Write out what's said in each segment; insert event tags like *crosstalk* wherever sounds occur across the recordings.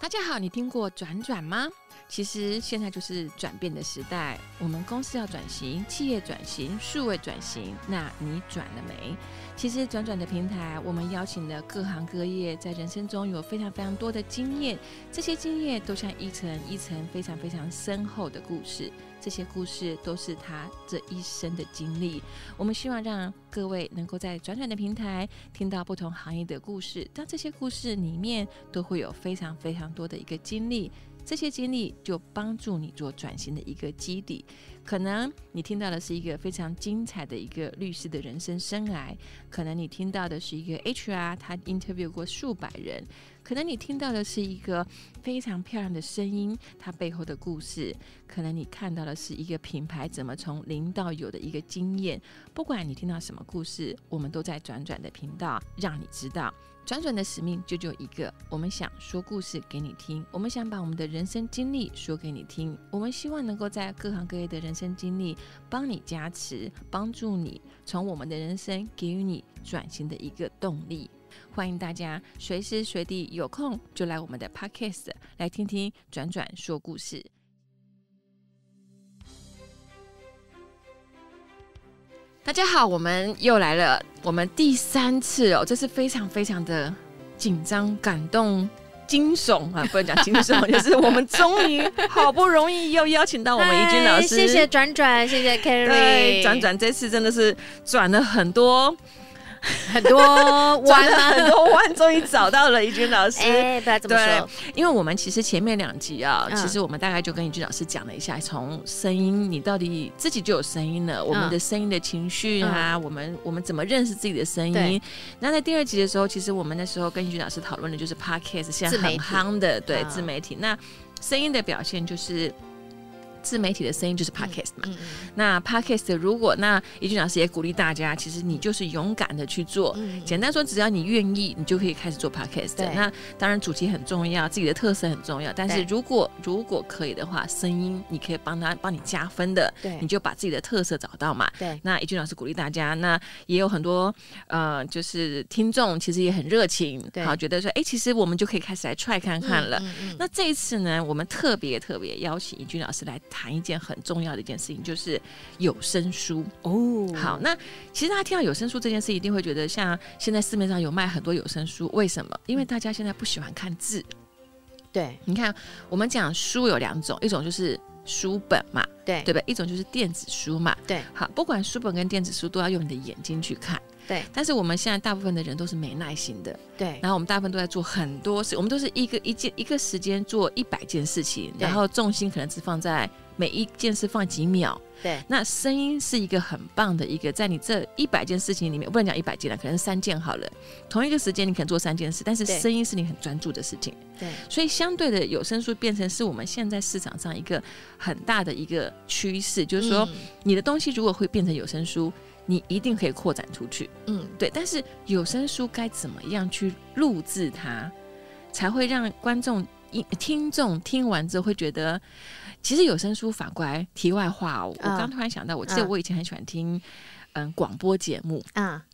大家好，你听过转转吗？其实现在就是转变的时代，我们公司要转型，企业转型，数位转型，那你转了没？其实转转的平台，我们邀请了各行各业，在人生中有非常非常多的经验，这些经验都像一层一层非常非常深厚的故事。这些故事都是他这一生的经历。我们希望让各位能够在转转的平台听到不同行业的故事，但这些故事里面都会有非常非常多的一个经历。这些经历就帮助你做转型的一个基底。可能你听到的是一个非常精彩的一个律师的人生生涯，可能你听到的是一个 HR，他 interview 过数百人。可能你听到的是一个非常漂亮的声音，它背后的故事；可能你看到的是一个品牌怎么从零到有的一个经验。不管你听到什么故事，我们都在转转的频道让你知道。转转的使命就只有一个，我们想说故事给你听，我们想把我们的人生经历说给你听，我们希望能够在各行各业的人生经历帮你加持，帮助你从我们的人生给予你转型的一个动力。欢迎大家随时随地有空就来我们的 Podcast 来听听转转说故事。大家好，我们又来了，我们第三次哦，这是非常非常的紧张、感动、惊悚啊！不能讲惊悚，就是我们终于好不容易又邀请到我们怡君老师，*laughs* 谢谢转转，谢谢 Kerry，对，转转这次真的是转了很多。*laughs* 很多 *laughs* 弯了，很多弯，终于找到了怡君老师。哎、欸，不要这么说，因为我们其实前面两集啊，嗯、其实我们大概就跟怡君老师讲了一下，从声音，你到底自己就有声音了，嗯、我们的声音的情绪啊，嗯、我们我们怎么认识自己的声音？那在第二集的时候，其实我们那时候跟怡君老师讨论的就是 Podcast 现在很夯的，对，自媒体。那声音的表现就是。自媒体的声音就是 podcast 嘛，嗯嗯嗯、那 podcast 如果那怡君老师也鼓励大家，其实你就是勇敢的去做。简单说，只要你愿意，你就可以开始做 podcast。那当然主题很重要，自己的特色很重要。但是如果如果可以的话，声音你可以帮他帮你加分的，对你就把自己的特色找到嘛。对，那怡君老师鼓励大家，那也有很多呃，就是听众其实也很热情，好觉得说，哎、欸，其实我们就可以开始来 try 看看了。那这一次呢，我们特别特别邀请怡君老师来。谈一件很重要的一件事情，就是有声书哦。好，那其实大家听到有声书这件事，一定会觉得像现在市面上有卖很多有声书，为什么？因为大家现在不喜欢看字。对，你看，我们讲书有两种，一种就是书本嘛，对，对不对？一种就是电子书嘛，对。好，不管书本跟电子书，都要用你的眼睛去看。对，但是我们现在大部分的人都是没耐心的，对。然后我们大部分都在做很多事，我们都是一个一件一个时间做一百件事情，然后重心可能只放在每一件事放几秒。对，那声音是一个很棒的一个，在你这一百件事情里面，我不能讲一百件了，可能三件好了。同一个时间你可能做三件事，但是声音是你很专注的事情。对，所以相对的有声书变成是我们现在市场上一个很大的一个趋势，就是说你的东西如果会变成有声书。你一定可以扩展出去，嗯，对。但是有声书该怎么样去录制它，才会让观众、听众听完之后会觉得，其实有声书反过来，题外话哦，我刚突然想到，我记得我以前很喜欢听，嗯，广播节目啊。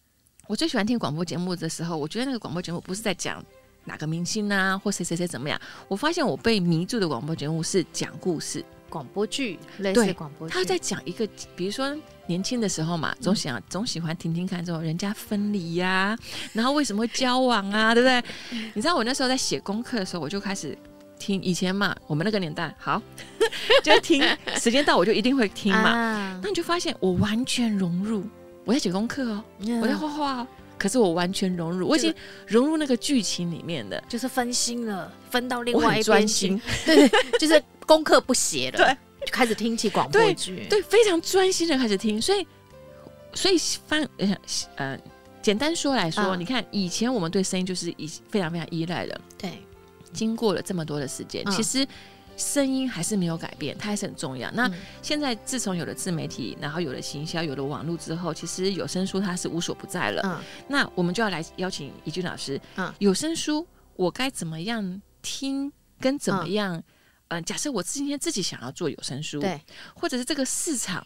我最喜欢听广播节目的时候，我觉得那个广播节目不是在讲哪个明星啊，或谁谁谁怎么样。我发现我被迷住的广播节目是讲故事。广播剧，类似广播剧，他在讲一个，比如说年轻的时候嘛，总想、嗯、总喜欢听听看，这种人家分离呀、啊，*laughs* 然后为什么会交往啊，*laughs* 对不对？你知道我那时候在写功课的时候，我就开始听。以前嘛，我们那个年代，好，*laughs* 就听，时间到我就一定会听嘛。啊、那你就发现我完全融入，我在写功课哦，嗯、我在画画哦，可是我完全融入，我已经融入那个剧情里面的，就是分心了，分到另外一边专心，对，就是。功课不写了，对，就开始听起广播剧，对，非常专心的开始听。所以，所以翻呃，简单说来说，嗯、你看以前我们对声音就是依非常非常依赖的，对。经过了这么多的时间，嗯、其实声音还是没有改变，它还是很重要。那现在自从有了自媒体，然后有了行销，有了网络之后，其实有声书它是无所不在了。嗯、那我们就要来邀请怡君老师，嗯，有声书我该怎么样听，跟怎么样？呃，假设我今天自己想要做有声书，对，或者是这个市场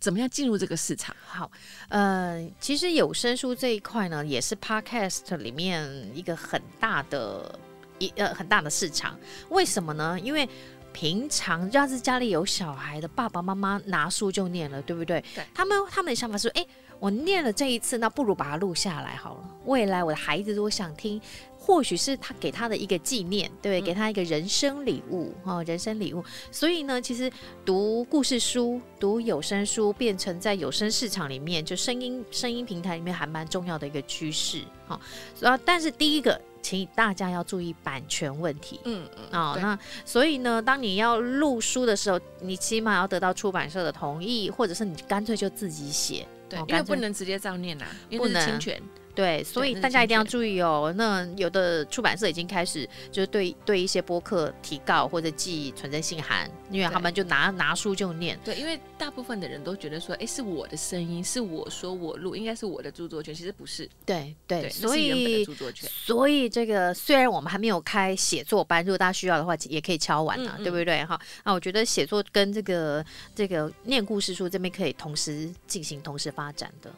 怎么样进入这个市场？好，呃，其实有声书这一块呢，也是 Podcast 里面一个很大的一呃很大的市场。为什么呢？因为平常要是家里有小孩的爸爸妈妈拿书就念了，对不对？对。他们他们的想法是：哎，我念了这一次，那不如把它录下来好了。未来我的孩子如果想听。或许是他给他的一个纪念，对，给他一个人生礼物哦，人生礼物。所以呢，其实读故事书、读有声书，变成在有声市场里面，就声音声音平台里面还蛮重要的一个趋势哈。然后，但是第一个，请大家要注意版权问题。嗯嗯。哦，那所以呢，当你要录书的时候，你起码要得到出版社的同意，或者是你干脆就自己写。对，因为不能直接照念呐，因为侵权。对，所以大家一定要注意哦。那有的出版社已经开始就是对对一些播客提告或者寄存真信函，因为他们就拿拿书就念。对，因为大部分的人都觉得说，哎，是我的声音，是我说我录，应该是我的著作权，其实不是。对对，所以所以这个虽然我们还没有开写作班，如果大家需要的话，也可以敲完啊，嗯嗯对不对？哈，那我觉得写作跟这个这个念故事书这边可以同时进行、同时发展的。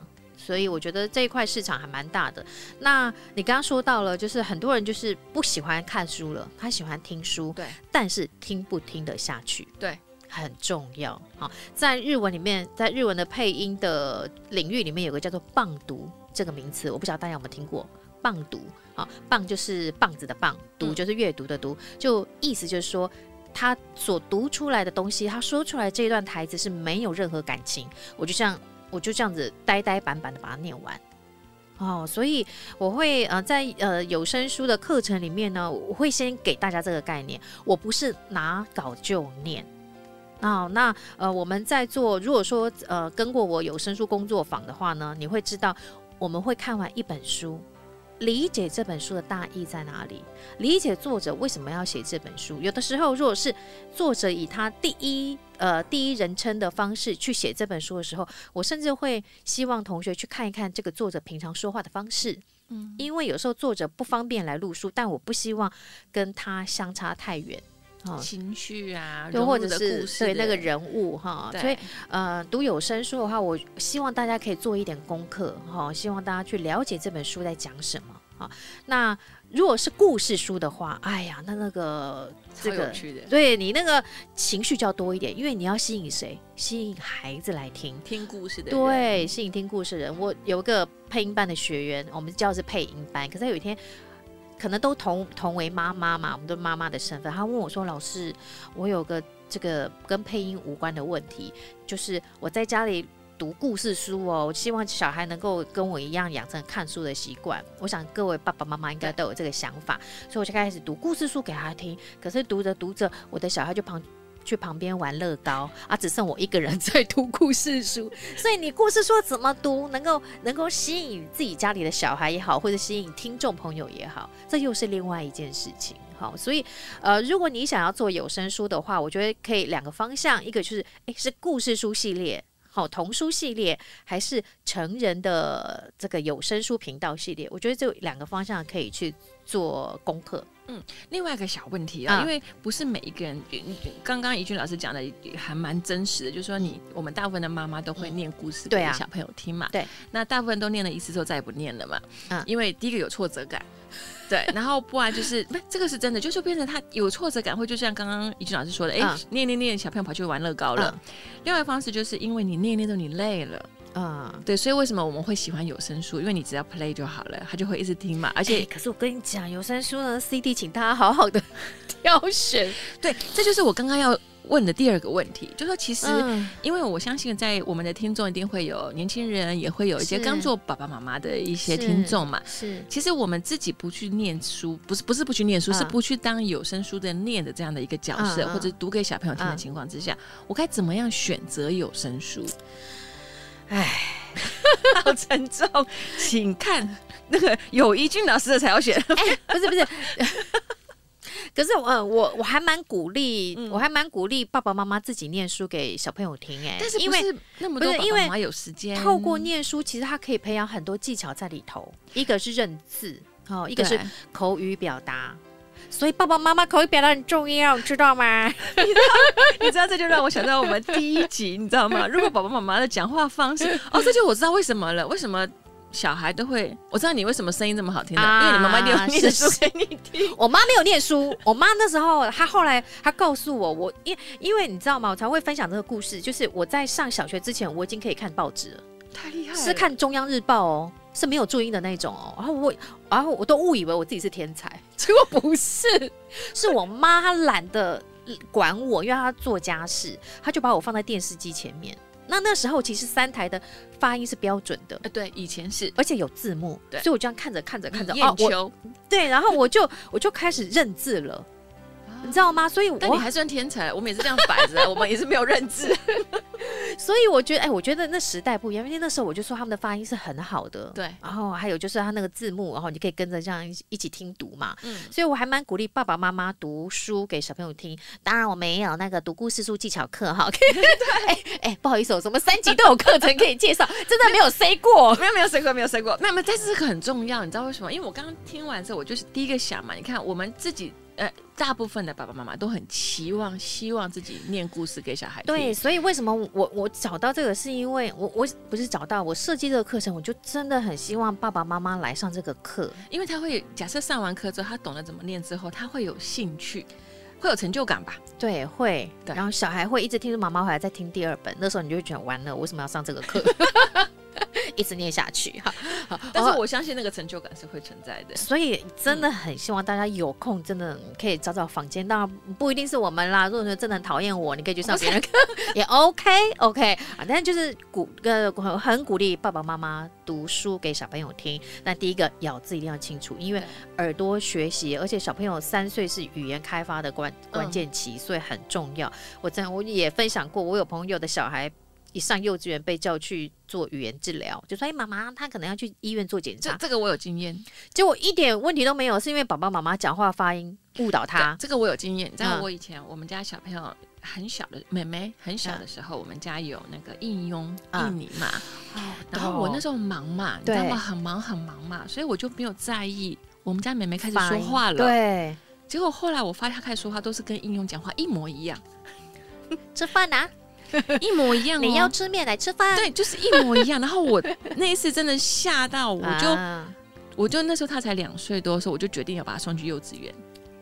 所以我觉得这一块市场还蛮大的。那你刚刚说到了，就是很多人就是不喜欢看书了，他喜欢听书。对，但是听不听得下去，对，很重要。好，在日文里面，在日文的配音的领域里面，有个叫做“棒读”这个名词，我不知道大家有没有听过“棒读”。好，棒就是棒子的棒，读就是阅读的读，就意思就是说，他所读出来的东西，他说出来这一段台词是没有任何感情。我就像。我就这样子呆呆板板的把它念完，哦，所以我会呃在呃有声书的课程里面呢，我会先给大家这个概念，我不是拿稿就念。哦，那呃我们在做，如果说呃跟过我有声书工作坊的话呢，你会知道我们会看完一本书。理解这本书的大意在哪里？理解作者为什么要写这本书？有的时候，如果是作者以他第一呃第一人称的方式去写这本书的时候，我甚至会希望同学去看一看这个作者平常说话的方式。嗯，因为有时候作者不方便来录书，但我不希望跟他相差太远。哦，情绪啊，又或者是对那个人物哈，所以呃，读有声书的话，我希望大家可以做一点功课哈，希望大家去了解这本书在讲什么啊。那如果是故事书的话，哎呀，那那个这个对你那个情绪就要多一点，因为你要吸引谁？吸引孩子来听听故事的人，对，吸引听故事的人。我有一个配音班的学员，我们叫的是配音班，可是有一天。可能都同同为妈妈嘛，我们都妈妈的身份。他问我说：“老师，我有个这个跟配音无关的问题，就是我在家里读故事书哦，我希望小孩能够跟我一样养成看书的习惯。我想各位爸爸妈妈应该都有这个想法，所以我就开始读故事书给他听。可是读着读着，我的小孩就旁。”去旁边玩乐高啊，只剩我一个人在读故事书，*laughs* 所以你故事书怎么读，能够能够吸引自己家里的小孩也好，或者吸引听众朋友也好，这又是另外一件事情。好，所以呃，如果你想要做有声书的话，我觉得可以两个方向，一个就是诶，是故事书系列。好，童书系列还是成人的这个有声书频道系列，我觉得这两个方向可以去做功课。嗯，另外一个小问题啊，嗯、因为不是每一个人，刚刚怡君老师讲的还蛮真实的，就是说你我们大部分的妈妈都会念故事给小朋友听嘛，对，啊、对，那大部分都念了一次之后再也不念了嘛，嗯，因为第一个有挫折感。*laughs* 对，然后不然就是不，*laughs* 这个是真的，就是变成他有挫折感，会就像刚刚怡君老师说的，哎、嗯，念念念，小朋友跑去玩乐高了。嗯、另外一方式就是因为你念念都你累了，嗯，对，所以为什么我们会喜欢有声书？因为你只要 play 就好了，他就会一直听嘛。而且，可是我跟你讲，有声书呢 CD，请大家好好的 *laughs* 挑选。对，这就是我刚刚要。问的第二个问题，就是说其实，嗯、因为我相信在我们的听众一定会有年轻人，也会有一些刚做爸爸妈妈的一些听众嘛。是，是其实我们自己不去念书，不是不是不去念书，嗯、是不去当有声书的念的这样的一个角色，嗯、或者读给小朋友听的情况之下，嗯、我该怎么样选择有声书？哎，*laughs* 好沉重，请看那个有一俊老师的才要选。哎，不是不是。*laughs* 可是我，我我还蛮鼓励，嗯、我还蛮鼓励爸爸妈妈自己念书给小朋友听，哎，但是因为那么多爸爸妈妈有时间？透过念书，其实他可以培养很多技巧在里头。一个是认字，哦，一个是口语表达。所以爸爸妈妈口语表达很重要，知道吗？*laughs* 你知道，你知道，这就让我想到我们第一集，你知道吗？*laughs* 如果爸爸妈妈的讲话方式，哦，这就我知道为什么了，为什么？小孩都会，我知道你为什么声音这么好听的，啊、因为你妈妈一定要念书给你听。我妈没有念书，我妈那时候她后来她告诉我，我因因为你知道吗？我才会分享这个故事，就是我在上小学之前，我已经可以看报纸了，太厉害了，是看中央日报哦，是没有注音的那种哦。然后我，然后我都误以为我自己是天才，*laughs* 结果不是，是我妈她懒得管我，因为她做家事，她就把我放在电视机前面。那那时候其实三台的发音是标准的，呃，对，以前是，而且有字幕，对，所以我这样看着看着看着，眼球，对，然后我就我就开始认字了。你知道吗？所以我，但你还算天才。我们也是这样摆着，*laughs* 我们也是没有认知。*laughs* 所以我觉得，哎、欸，我觉得那时代不一样，因为那时候我就说他们的发音是很好的。对。然后还有就是他那个字幕，然后你可以跟着这样一起听读嘛。嗯。所以我还蛮鼓励爸爸妈妈读书给小朋友听。当然我没有那个读故事书技巧课哈。*laughs* 对。哎哎、欸，不好意思，我什么三级都有课程可以介绍，真的没有 say 过，没有没有 say 过，没有 say 过。那么但是这个很重要，你知道为什么？因为我刚刚听完之后，我就是第一个想嘛，你看我们自己。呃，大部分的爸爸妈妈都很期望，希望自己念故事给小孩听。对，所以为什么我我找到这个，是因为我我不是找到我设计这个课程，我就真的很希望爸爸妈妈来上这个课，因为他会假设上完课之后，他懂得怎么念之后，他会有兴趣，会有成就感吧？对，会。然后小孩会一直听着妈妈回来再听第二本，那时候你就会觉得完了，我为什么要上这个课？*laughs* *laughs* 一直念下去哈，但是我相信那个成就感是会存在的，所以真的很希望大家有空，真的可以找找房间。当然不一定是我们啦，如果说真的很讨厌我，你可以去上别人 *laughs* 课也 OK OK 啊。但是就是鼓呃很鼓励爸爸妈妈读书给小朋友听。那第一个咬字一定要清楚，因为耳朵学习，而且小朋友三岁是语言开发的关关键期，所以很重要。我真我也分享过，我有朋友的小孩。一上幼稚园被叫去做语言治疗，就说：“哎，妈妈，他可能要去医院做检查。”这个我有经验，结果一点问题都没有，是因为爸爸妈妈讲话发音误导他。这个我有经验，在我以前我们家小朋友很小的妹妹很小的时候，嗯、我们家有那个应用印尼嘛，嗯、然后我那时候忙嘛，你知道吗？很忙很忙嘛，所以我就没有在意我们家妹妹开始说话了。对，结果后来我发现她开始说话都是跟应用讲话一模一样，*laughs* 吃饭呢、啊？*laughs* 一模一样、哦，你要吃面来吃饭，对，就是一模一样。然后我那一次真的吓到，我就，啊、我就那时候他才两岁多的时候，我就决定要把他送去幼稚园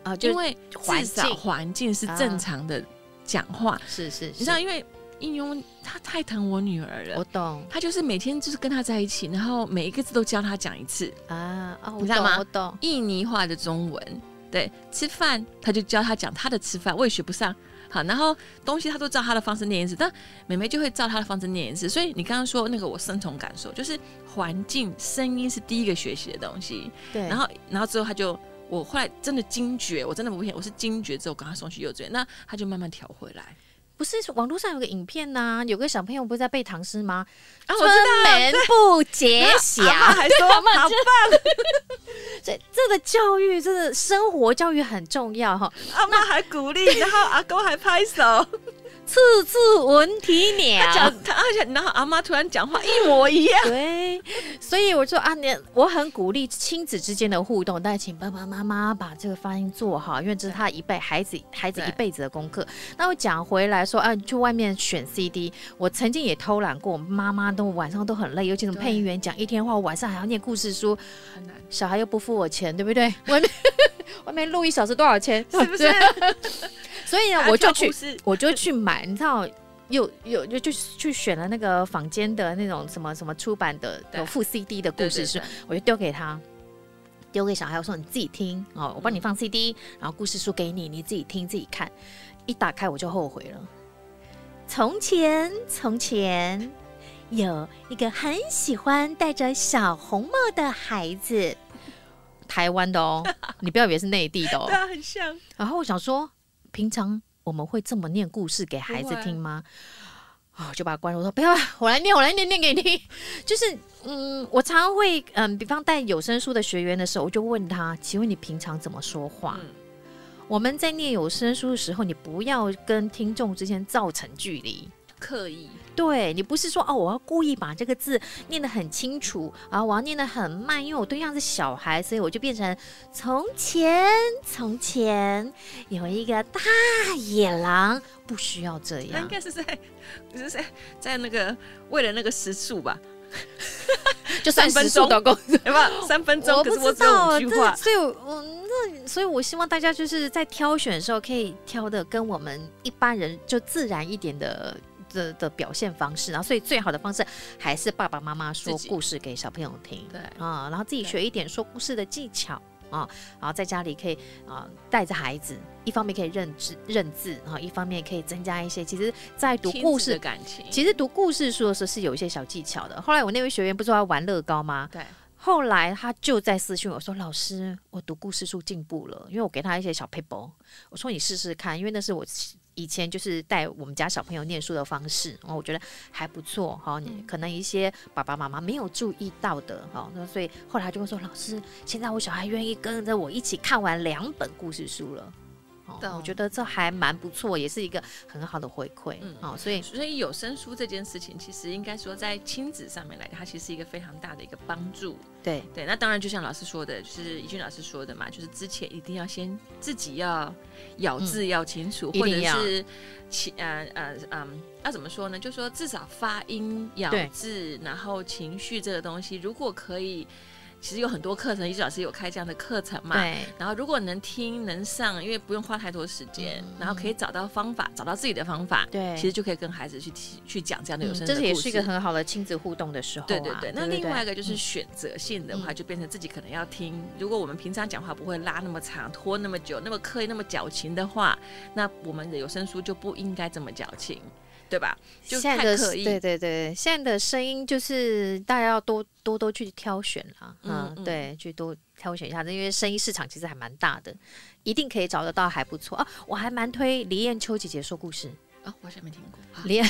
啊，因为至少环境是正常的讲话。是是，你知道，因为应用他太疼我女儿了，我懂。他就是每天就是跟他在一起，然后每一个字都教他讲一次啊，哦、你知道吗？我懂。印尼话的中文，对，吃饭他就教他讲他的吃饭，我也学不上。好，然后东西他都照他的方式念一次，但妹妹就会照他的方式念一次。所以你刚刚说那个，我深同感受，就是环境声音是第一个学习的东西。对，然后然后之后他就，我后来真的惊觉，我真的不骗，我是惊觉之后赶他送去幼稚园，那他就慢慢调回来。不是网络上有个影片呐、啊，有个小朋友不是在背唐诗吗？春眠不觉晓，*laughs* 还说好棒。*laughs* 这 *laughs* 这个教育，真的生活教育很重要哈。阿妈还鼓励，然后阿公还拍手。次次闻啼鸟，他讲他，而且然后阿妈突然讲话一模一样，对，所以我说啊，你我很鼓励亲子之间的互动，但请爸爸妈妈把这个发音做好，因为这是他一辈孩子孩子一辈子的功课。那我讲回来说啊，去外面选 CD，我曾经也偷懒过，妈妈都晚上都很累，尤其是配音员讲一天话，我晚上还要念故事书，小孩又不付我钱，对不对？外面 *laughs* 外面录一小时多少钱？是不是？*laughs* 所以呢，我就去，我就去买，你知道，又又又就去选了那个坊间的那种什么什么出版的有附 CD 的故事书，我就丢给他，丢给小孩，我说你自己听哦，我帮你放 CD，然后故事书给你，你自己听自己看。一打开我就后悔了。从前，从前有一个很喜欢戴着小红帽的孩子，台湾的哦，*laughs* 你不要以为是内地的哦，对啊，很像。然后我想说。平常我们会这么念故事给孩子听吗？就把他关了。我说不要，我来念，我来念念给你听。就是，嗯，我常常会，嗯，比方带有声书的学员的时候，我就问他：请问你平常怎么说话？嗯、我们在念有声书的时候，你不要跟听众之间造成距离。刻意对你不是说哦，我要故意把这个字念得很清楚啊，我要念得很慢，因为我对象是小孩，所以我就变成从前从前有一个大野狼，不需要这样。那应该是在，是在在那个为了那个时数吧？*laughs* 就三分钟的工吧？三分钟，可是我只有五句话，所以我那，所以我希望大家就是在挑选的时候，可以挑的跟我们一般人就自然一点的的的表现方式。然后，所以最好的方式还是爸爸妈妈说故事给小朋友听，对啊，然后自己学一点说故事的技巧。啊，然后在家里可以啊带着孩子，一方面可以认字认字然后，一方面可以增加一些。其实，在读故事的感情，其实读故事书的时候是有一些小技巧的。后来我那位学员不是说要玩乐高吗？对。后来他就在私讯我说：“老师，我读故事书进步了，因为我给他一些小 paper。我说你试试看，因为那是我。”以前就是带我们家小朋友念书的方式，哦，我觉得还不错哈。你可能一些爸爸妈妈没有注意到的，哈，那所以后来就会说：“老师，现在我小孩愿意跟着我一起看完两本故事书了。”哦，我觉得这还蛮不错，也是一个很好的回馈。嗯，哦，所以所以有声书这件事情，其实应该说在亲子上面来讲，它其实是一个非常大的一个帮助。对对，那当然就像老师说的，就是怡君老师说的嘛，就是之前一定要先自己要咬字要清楚，嗯、或者是情呃呃嗯，要怎么说呢？就是说至少发音咬字，然后情绪这个东西，如果可以。其实有很多课程，怡君老师有开这样的课程嘛？对。然后如果能听能上，因为不用花太多时间，嗯、然后可以找到方法，找到自己的方法，对，其实就可以跟孩子去去讲这样的有声的故事。这是也是一个很好的亲子互动的时候、啊。对对对。那另外一个就是选择性的话，就变成自己可能要听。嗯、如果我们平常讲话不会拉那么长、拖那么久、那么刻意、那么矫情的话，那我们的有声书就不应该这么矫情。对吧？就太刻意。对对对，现在的声音就是大家要多多多去挑选啦。嗯，嗯对，去多挑选一下，因为声音市场其实还蛮大的，一定可以找得到还不错啊。我还蛮推李艳秋姐姐说故事啊，我好像没听过。李艳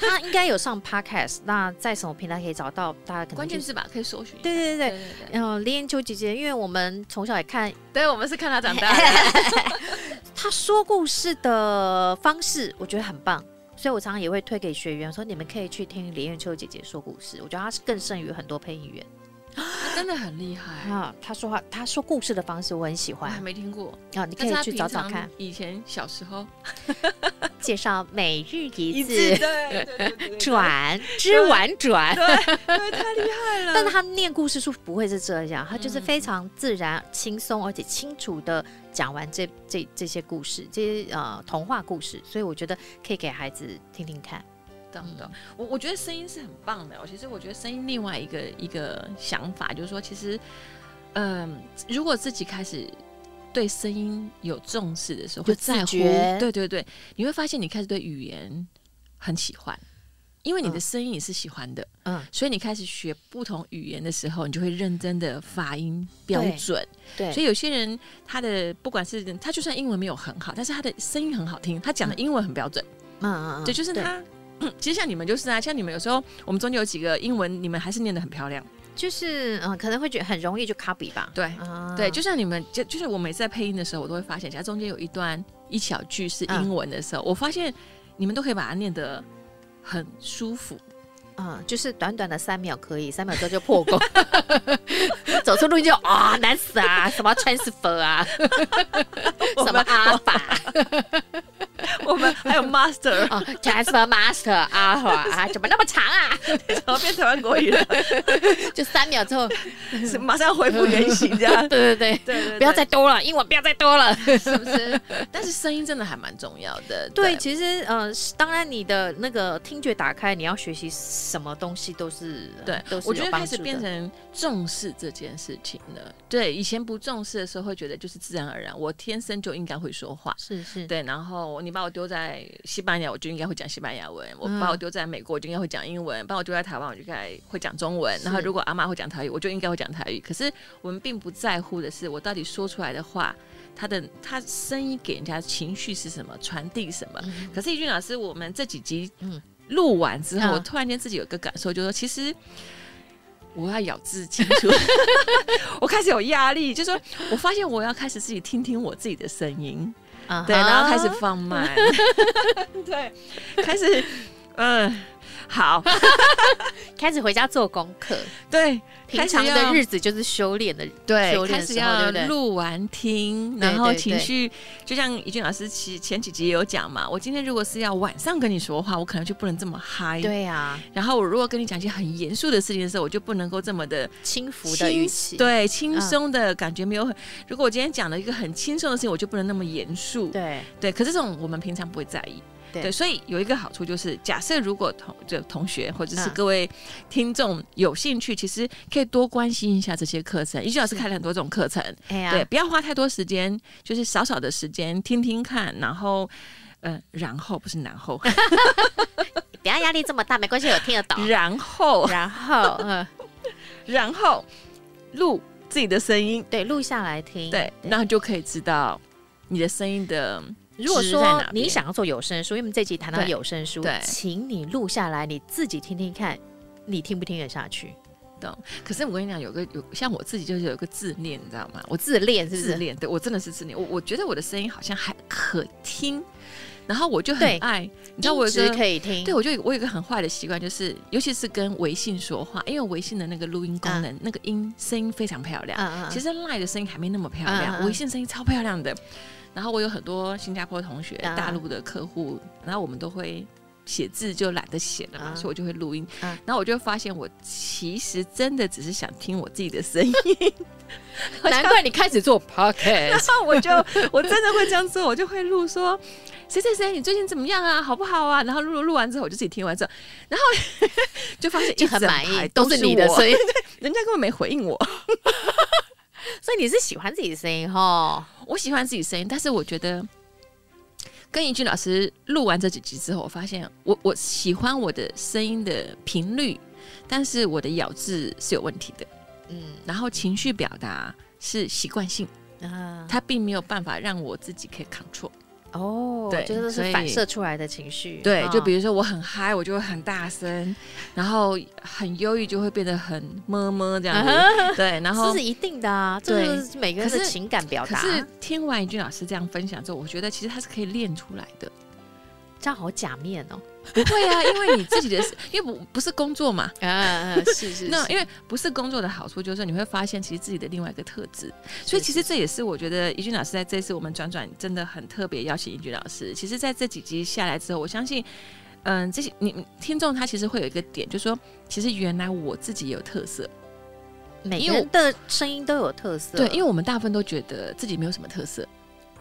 她应该有上 Podcast，那在什么平台可以找到？大家可能关键是吧，可以搜寻。对对对对，然后李艳秋姐姐，因为我们从小也看，*laughs* 对我们是看她长大的，*laughs* 她说故事的方式我觉得很棒。所以，我常常也会推给学员说：“你们可以去听李艳秋姐姐说故事。我觉得她是更胜于很多配音员，真的很厉害啊！他说话，他说故事的方式我很喜欢。没听过啊，你可以去找找看。以前小时候 *laughs* 介绍每日一字，对转之婉转，对，太厉害了。但是他念故事书不会是这样，他就是非常自然、轻松而且清楚的。”讲完这这这些故事，这些呃童话故事，所以我觉得可以给孩子听听看，懂不懂？我我觉得声音是很棒的。我其实我觉得声音另外一个一个想法就是说，其实嗯、呃，如果自己开始对声音有重视的时候，会在乎，对对对，你会发现你开始对语言很喜欢。因为你的声音你是喜欢的，嗯，所以你开始学不同语言的时候，你就会认真的发音标准，对。对，所以有些人他的不管是他就算英文没有很好，但是他的声音很好听，他讲的英文很标准，嗯嗯嗯，对，就是他。*clears throat* 其实像你们就是啊，像你们有时候我们中间有几个英文，你们还是念得很漂亮，就是嗯，可能会觉得很容易就 copy 吧，对，啊、对，就像你们就就是我每次在配音的时候，我都会发现，假如中间有一段一小句是英文的时候，嗯、我发现你们都可以把它念得。很舒服，嗯，就是短短的三秒可以，三秒钟就破功，走出路就啊难死啊，什么 transfer 啊，*laughs* 什么阿法，*laughs* *laughs* 我们还有 *laughs* master 啊，transfer master 阿华啊，怎么那么长啊？怎 *laughs* 么变台湾国语了？就三秒之后，马上恢复原形，这样。对对对对，不要再多了，英文不要再多了，是不是？但是声音真的还蛮重要的。对，其实呃，当然你的那个听觉打开，你要学习什么东西都是对，都是我觉得开始变成重视这件事情了。对，以前不重视的时候，会觉得就是自然而然，我天生就应该会说话。是是，对。然后你把我丢在西班牙，我就应该会讲西班牙文；我把我丢在美国，我就应该会讲英文；把我丢在台湾，我就应该会讲中文。然后如果阿妈会讲台语，我就应该会讲台语。可是我们并不在乎的是，我到底说出来的话，他的他声音给人家情绪是什么，传递什么。嗯、可是怡君老师，我们这几集嗯。录完之后，我突然间自己有个感受，就是说，其实我要咬字清楚，*laughs* 我开始有压力，就是说我发现我要开始自己听听我自己的声音，uh huh. 对，然后开始放慢，*laughs* 对，开始，嗯、呃，好，*laughs* 开始回家做功课。对，平常的日子就是修炼的，对，修炼开始要录完听，然后情绪就像怡君老师前前几集也有讲嘛，我今天如果是要晚上跟你说话，我可能就不能这么嗨。对呀。然后我如果跟你讲一些很严肃的事情的时候，我就不能够这么的轻浮的语气，对，轻松的感觉没有很。如果我今天讲了一个很轻松的事情，我就不能那么严肃。对对，可是这种我们平常不会在意。对，对，所以有一个好处就是，假设如果同就同学或者是各位听众有兴趣，嗯、其实可以多关心一下这些课程。一句老师开了很多这种课程，哎、对，不要花太多时间，就是少少的时间听听看，然后，呃，然后不是然后，*laughs* 不要压力这么大没关系，我听得懂。然后，然后，嗯，*laughs* 然后录自己的声音，对，录下来听，对，那就可以知道你的声音的。如果说你想要做有声书，因为我们这集谈到有声书，请你录下来，你自己听听看，你听不听得下去？懂？可是我跟你讲，有个有像我自己就是有一个自恋，你知道吗？我自恋是自恋，对我真的是自恋。我我觉得我的声音好像还可听，然后我就很爱，你知道我是可以听。对，我就我有一个很坏的习惯，就是尤其是跟微信说话，因为微信的那个录音功能，嗯、那个音声音非常漂亮。其实 Line 的声音还没那么漂亮，微信声音超漂亮的。然后我有很多新加坡同学、uh, 大陆的客户，然后我们都会写字，就懒得写了嘛，uh, 所以我就会录音。Uh, 然后我就发现，我其实真的只是想听我自己的声音。难怪你开始做 podcast，*laughs* 然后我就我真的会这样做，我就会录说谁谁谁，你最近怎么样啊？好不好啊？然后录录完之后，我就自己听完之后，然后 *laughs* 就发现一整排都是你的声音，*laughs* 人家根本没回应我。*laughs* 所以你是喜欢自己的声音哈？我喜欢自己声音，但是我觉得跟怡君老师录完这几集之后，我发现我我喜欢我的声音的频率，但是我的咬字是有问题的，嗯，然后情绪表达是习惯性，啊，它并没有办法让我自己可以 control。哦，对，就是是反射出来的情绪。对，就比如说我很嗨，我就会很大声，然后很忧郁就会变得很么么这样子。*laughs* 对，然后这是一定的啊，这是每个人的情感表达。可是听完怡君老师这样分享之后，我觉得其实他是可以练出来的。这样好假面哦。不会啊，因为你自己的，*laughs* 因为不不是工作嘛，啊，啊，是是，是。*laughs* 那因为不是工作的好处，就是你会发现其实自己的另外一个特质。所以其实这也是我觉得怡君老师在这次我们转转真的很特别邀请怡君老师。其实在这几集下来之后，我相信，嗯，这些你听众他其实会有一个点，就是说，其实原来我自己也有特色，每个人的声音都有特色。对，因为我们大部分都觉得自己没有什么特色。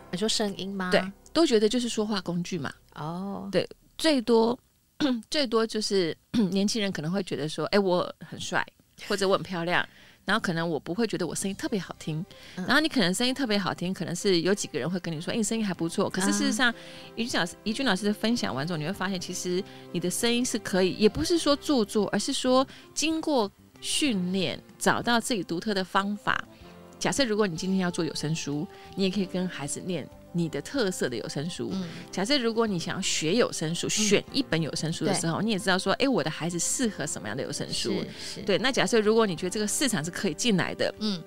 你说声音吗？对，都觉得就是说话工具嘛。哦，对。最多 *clears throat* 最多就是 *clears throat* 年轻人可能会觉得说，哎、欸，我很帅，*laughs* 或者我很漂亮，然后可能我不会觉得我声音特别好听，然后你可能声音特别好听，可能是有几个人会跟你说，哎、欸，你声音还不错。可是事实上，怡君老师怡君老师的分享完之后，你会发现，其实你的声音是可以，也不是说做作，而是说经过训练，找到自己独特的方法。假设如果你今天要做有声书，你也可以跟孩子念。你的特色的有声书，嗯、假设如果你想要学有声书，嗯、选一本有声书的时候，你也知道说，哎，我的孩子适合什么样的有声书？对。那假设如果你觉得这个市场是可以进来的，嗯，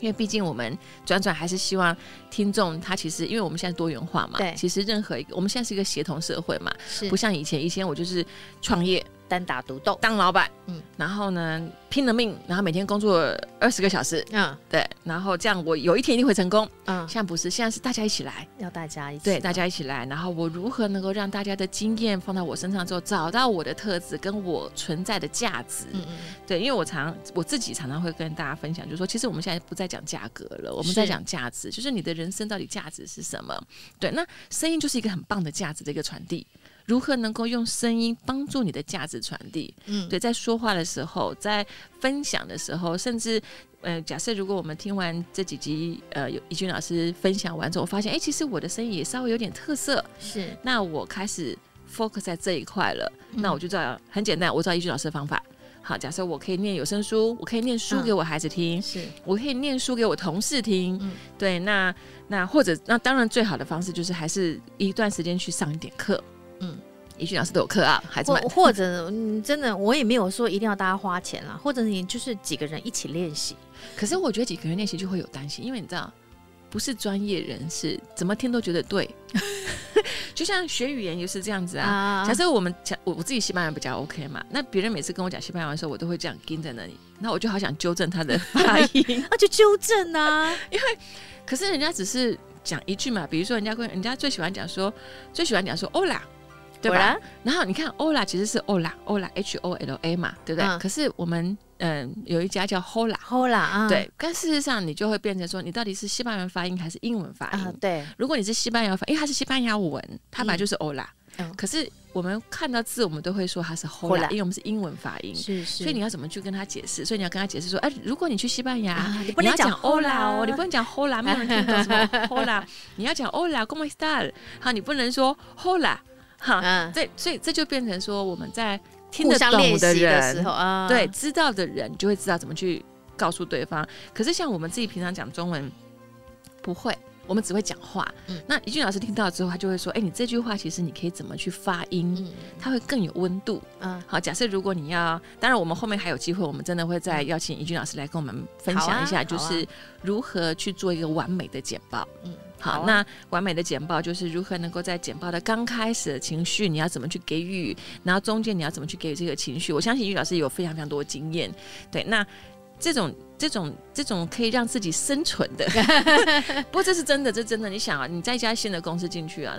因为毕竟我们转转还是希望听众他其实，因为我们现在多元化嘛，对，其实任何一个我们现在是一个协同社会嘛，是不像以前，以前我就是创业。单打独斗。当老板，嗯，然后呢，拼了命，然后每天工作二十个小时，嗯，对，然后这样我有一天一定会成功，嗯，现在不是，现在是大家一起来，要大家一起，对，大家一起来，然后我如何能够让大家的经验放到我身上之后，找到我的特质跟我存在的价值，嗯嗯，对，因为我常我自己常常会跟大家分享，就是说，其实我们现在不再讲价格了，我们在讲价值，就是你的人生到底价值是什么？对，那声音就是一个很棒的价值的一个传递。如何能够用声音帮助你的价值传递？嗯，对，在说话的时候，在分享的时候，甚至，呃，假设如果我们听完这几集，呃，有怡君老师分享完之后，我发现，哎，其实我的声音也稍微有点特色，是，那我开始 focus 在这一块了，嗯，那我就知道很简单，我知道怡君老师的方法。好，假设我可以念有声书，我可以念书给我孩子听，嗯、是。我可以念书给我同事听，嗯、对，那那或者那当然最好的方式就是还是一段时间去上一点课。嗯，一句老师都有课啊，孩子们。或者，嗯，真的，我也没有说一定要大家花钱啦，或者你就是几个人一起练习。可是我觉得几个人练习就会有担心，因为你知道，不是专业人士怎么听都觉得对。*laughs* 就像学语言也是这样子啊。假设我们讲我我自己西班牙比较 OK 嘛，那别人每次跟我讲西班牙的时候，我都会这样盯在那里，那我就好想纠正他的发音，那 *laughs* 就纠正啊。*laughs* 因为可是人家只是讲一句嘛，比如说人家跟人家最喜欢讲说，最喜欢讲说 Hola。对吧？然后你看，Hola 其实是 Hola，Hola，H O L A 嘛，对不对？可是我们嗯有一家叫 Hola，Hola 啊，对。但事实上你就会变成说，你到底是西班牙发音还是英文发音？对。如果你是西班牙发，因为它是西班牙文，它本来就是 Hola。嗯可是我们看到字，我们都会说它是 Hola，因为我们是英文发音。是是。所以你要怎么去跟他解释？所以你要跟他解释说，哎，如果你去西班牙，你不能讲 Hola 哦，你不能讲 Hola，没有人听懂什么 Hola。你要讲 Hola，Como estás？好，你不能说 Hola。哈，嗯，对，所以这就变成说，我们在听得懂的人的时候啊，对，知道的人就会知道怎么去告诉对方。可是像我们自己平常讲中文，不会，我们只会讲话。嗯，那怡俊老师听到之后，他就会说：“哎，你这句话其实你可以怎么去发音？嗯，它会更有温度。”嗯，好，假设如果你要，当然我们后面还有机会，我们真的会再邀请怡俊老师来跟我们分享一下，就是如何去做一个完美的简报。嗯。好，好啊、那完美的简报就是如何能够在简报的刚开始的情绪，你要怎么去给予，然后中间你要怎么去给予这个情绪。我相信于老师有非常非常多的经验，对，那这种这种这种可以让自己生存的，*laughs* 不过这是真的，这真的。你想啊，你在一家新的公司进去啊，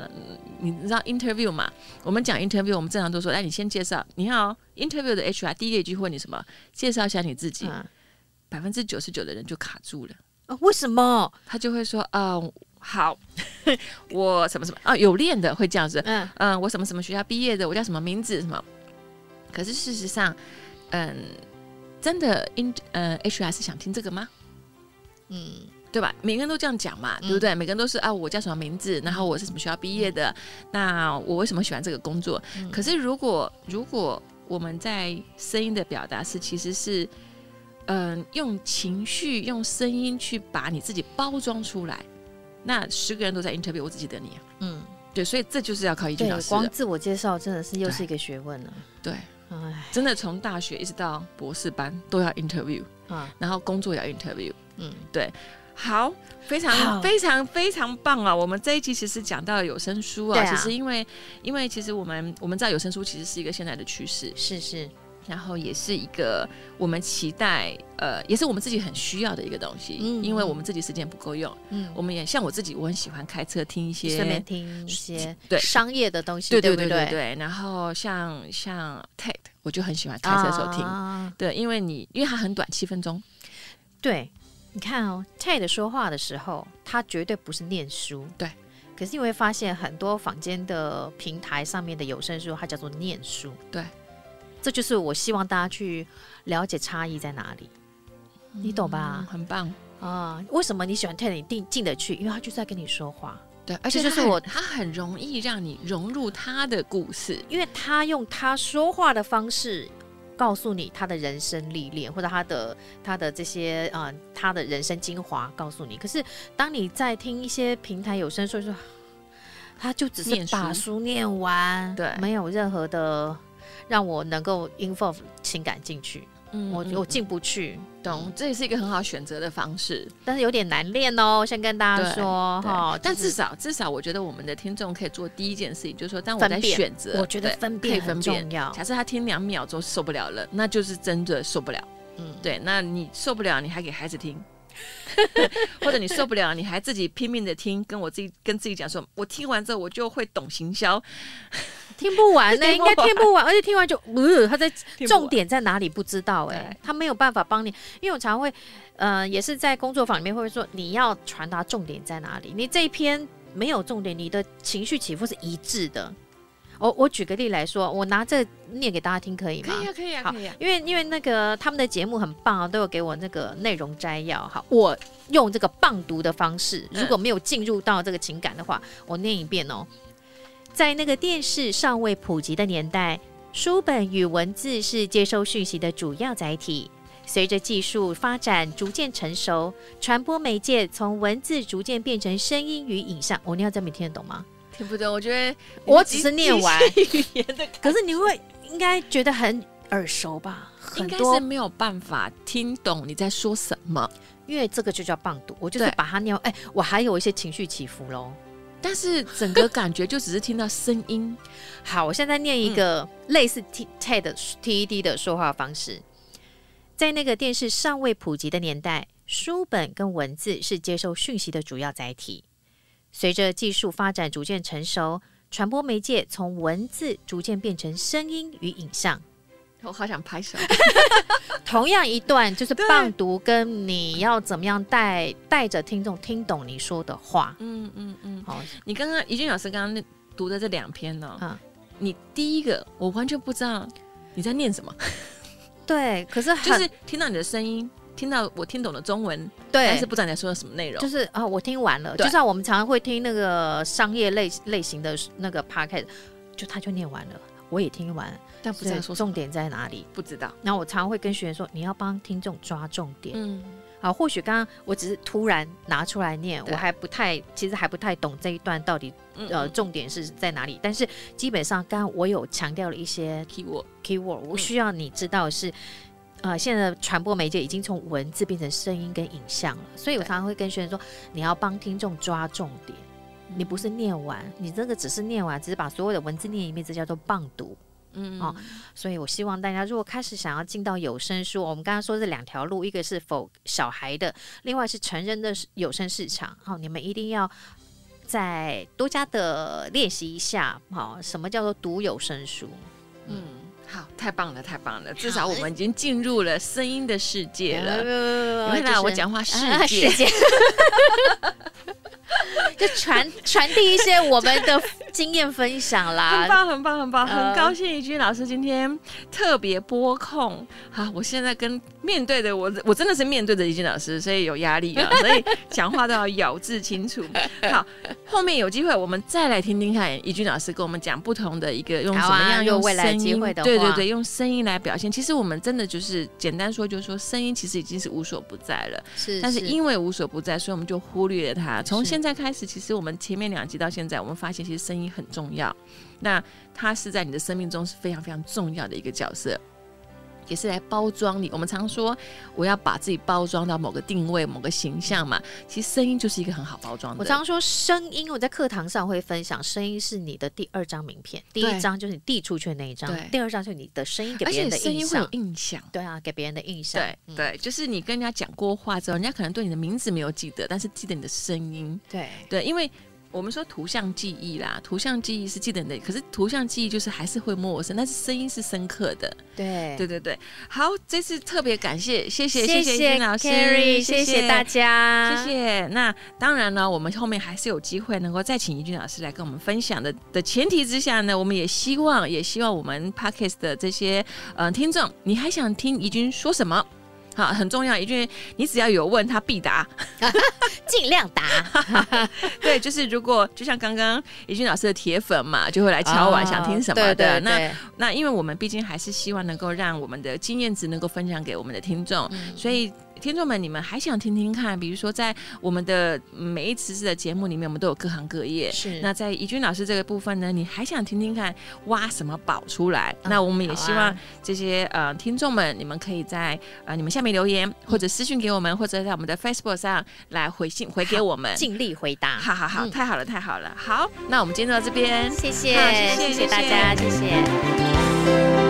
你知道 interview 嘛？我们讲 interview，我们正常都说，哎，你先介绍，你看哦，interview 的 HR 第一句问你什么？介绍一下你自己，百分之九十九的人就卡住了。啊、为什么？他就会说，啊、呃。好，*laughs* 我什么什么啊？有练的会这样子，嗯嗯，我什么什么学校毕业的，我叫什么名字什么？可是事实上，嗯，真的 in 呃 HR 是想听这个吗？嗯，对吧？每个人都这样讲嘛，嗯、对不对？每个人都是啊，我叫什么名字，然后我是什么学校毕业的，嗯、那我为什么喜欢这个工作？嗯、可是如果如果我们在声音的表达是其实是嗯、呃、用情绪用声音去把你自己包装出来。那十个人都在 interview，我只记得你啊。嗯，对，所以这就是要靠一句老师。光自我介绍真的是又是一个学问了。对，哎，真的从大学一直到博士班都要 interview 啊，然后工作也要 interview。嗯，对，好，非常非常非常棒啊！我们这一集其实讲到了有声书啊，啊其实因为因为其实我们我们知道有声书其实是一个现在的趋势，是是。然后也是一个我们期待，呃，也是我们自己很需要的一个东西，嗯，因为我们自己时间不够用，嗯，我们也像我自己，我很喜欢开车听一些，顺便听一些对。商业的东西，对对对对对。然后像像 TED，我就很喜欢开车的时候听，对，因为你因为它很短，七分钟。对，你看哦，TED 说话的时候，他绝对不是念书，对。可是你会发现，很多坊间的平台上面的有声书，它叫做念书，对。这就是我希望大家去了解差异在哪里，嗯、你懂吧？很棒啊！为什么你喜欢 TED 你进进得去？因为他就是在跟你说话，对，而且就是我，他很容易让你融入他的故事，因为他用他说话的方式告诉你他的人生历练，或者他的他的这些啊、呃，他的人生精华告诉你。可是当你在听一些平台有声说说，他就只是把书念完，对，没有任何的。让我能够 involve 情感进去，嗯，我我进不去，懂？这也是一个很好选择的方式，但是有点难练哦。先跟大家说哈，但至少至少，我觉得我们的听众可以做第一件事情，就是说，当我在选择，我觉得分辨很重要。假设他听两秒钟受不了了，那就是真的受不了。嗯，对，那你受不了，你还给孩子听，*laughs* 或者你受不了，你还自己拼命的听，跟我自己跟自己讲说，我听完之后我就会懂行销。听不完呢，*laughs* 应该听不完，而且听完就，呃，他在重点在哪里不知道哎、欸，他没有办法帮你，因为我常会，呃，也是在工作坊里面会说，你要传达重点在哪里，你这一篇没有重点，你的情绪起伏是一致的。我我举个例来说，我拿这念给大家听可以吗？可以啊，可以啊，好可以啊。因为因为那个他们的节目很棒啊，都有给我那个内容摘要。好，我用这个棒读的方式，如果没有进入到这个情感的话，我念一遍哦。在那个电视尚未普及的年代，书本与文字是接收讯息的主要载体。随着技术发展逐渐成熟，传播媒介从文字逐渐变成声音与影像。我、哦、你要这么听得懂吗？听不懂。我觉得我只是念完语言的，可是你会应该觉得很耳熟吧？很多是没有办法听懂你在说什么，因为这个就叫棒读。我就是把它念完。哎对，我还有一些情绪起伏喽。但是整个感觉就只是听到声音。*laughs* 好，我现在念一个类似 T TED TED 的说话方式。在那个电视尚未普及的年代，书本跟文字是接受讯息的主要载体。随着技术发展逐渐成熟，传播媒介从文字逐渐变成声音与影像。我好想拍手。*laughs* 同样一段就是棒读，跟你要怎么样带带着听众听懂你说的话。嗯嗯嗯。好，你刚刚怡君老师刚刚读的这两篇呢？啊，你第一个我完全不知道你在念什么。对，可是就是听到你的声音，听到我听懂的中文，对，但是不知道你在说的什么内容。就是啊，我听完了，就像我们常常会听那个商业类类型的那个 podcast，就他就念完了，我也听完，但不知道说重点在哪里，不知道。然后我常常会跟学员说，你要帮听众抓重点。嗯。啊，或许刚刚我只是突然拿出来念，我还不太，其实还不太懂这一段到底呃重点是在哪里。但是基本上，刚刚我有强调了一些 keyword，keyword，我需要你知道是，呃，现在的传播媒介已经从文字变成声音跟影像了。所以我常常会跟学生说，你要帮听众抓重点，你不是念完，你这个只是念完，只是把所有的文字念一遍，这叫做棒读。嗯，哦，所以我希望大家如果开始想要进到有声书，我们刚刚说这两条路，一个是否小孩的，另外是成人的有声市场。好，你们一定要再多加的练习一下。好，什么叫做读有声书？嗯，好，太棒了，太棒了，至少我们已经进入了声音的世界了。原来我讲话世界。*laughs* 就传传递一些我们的经验分享啦，很棒，很棒，很棒，很高兴怡君老师今天特别播控。好，我现在跟面对的我，我真的是面对着怡君老师，所以有压力啊，*laughs* 所以讲话都要咬字清楚。好，后面有机会我们再来听听看怡君老师跟我们讲不同的一个用什么样用声音，对对对，用声音来表现。其实我们真的就是简单说，就是说声音其实已经是无所不在了，是，但是因为无所不在，所以我们就忽略了它。从现在开始。其实我们前面两集到现在，我们发现其实声音很重要。那它是在你的生命中是非常非常重要的一个角色，也是来包装你。我们常说我要把自己包装到某个定位、某个形象嘛。其实声音就是一个很好包装的。我常说声音，我在课堂上会分享，声音是你的第二张名片。第一张就是你递出去的那一张，第二张就是你的声音给别人的印象。声音会有印象，对啊，给别人的印象。对、嗯、对，就是你跟人家讲过话之后，人家可能对你的名字没有记得，但是记得你的声音。对对，因为。我们说图像记忆啦，图像记忆是记得的，可是图像记忆就是还是会陌生，但是声音是深刻的。对对对对，好，这次特别感谢，谢谢谢谢怡君老师，Carrie, 谢谢大家，谢谢。那当然呢，我们后面还是有机会能够再请怡君老师来跟我们分享的的前提之下呢，我们也希望也希望我们 Podcast 的这些呃听众，你还想听怡君说什么？好，很重要，一句，你只要有问他必答，*laughs* 尽量答。*laughs* 对，就是如果就像刚刚怡君老师的铁粉嘛，就会来敲碗，想听什么的。对对对，那那因为我们毕竟还是希望能够让我们的经验值能够分享给我们的听众，嗯、所以。听众们，你们还想听听看？比如说，在我们的每一次次的节目里面，我们都有各行各业。是。那在怡君老师这个部分呢，你还想听听看挖什么宝出来？嗯、那我们也希望这些、啊、呃听众们，你们可以在呃你们下面留言，或者私信给我们，或者在我们的 Facebook 上来回信回给我们，尽力回答。好好好，太好了，太好了。好，那我们今天到这边，谢谢，谢谢，大家。谢谢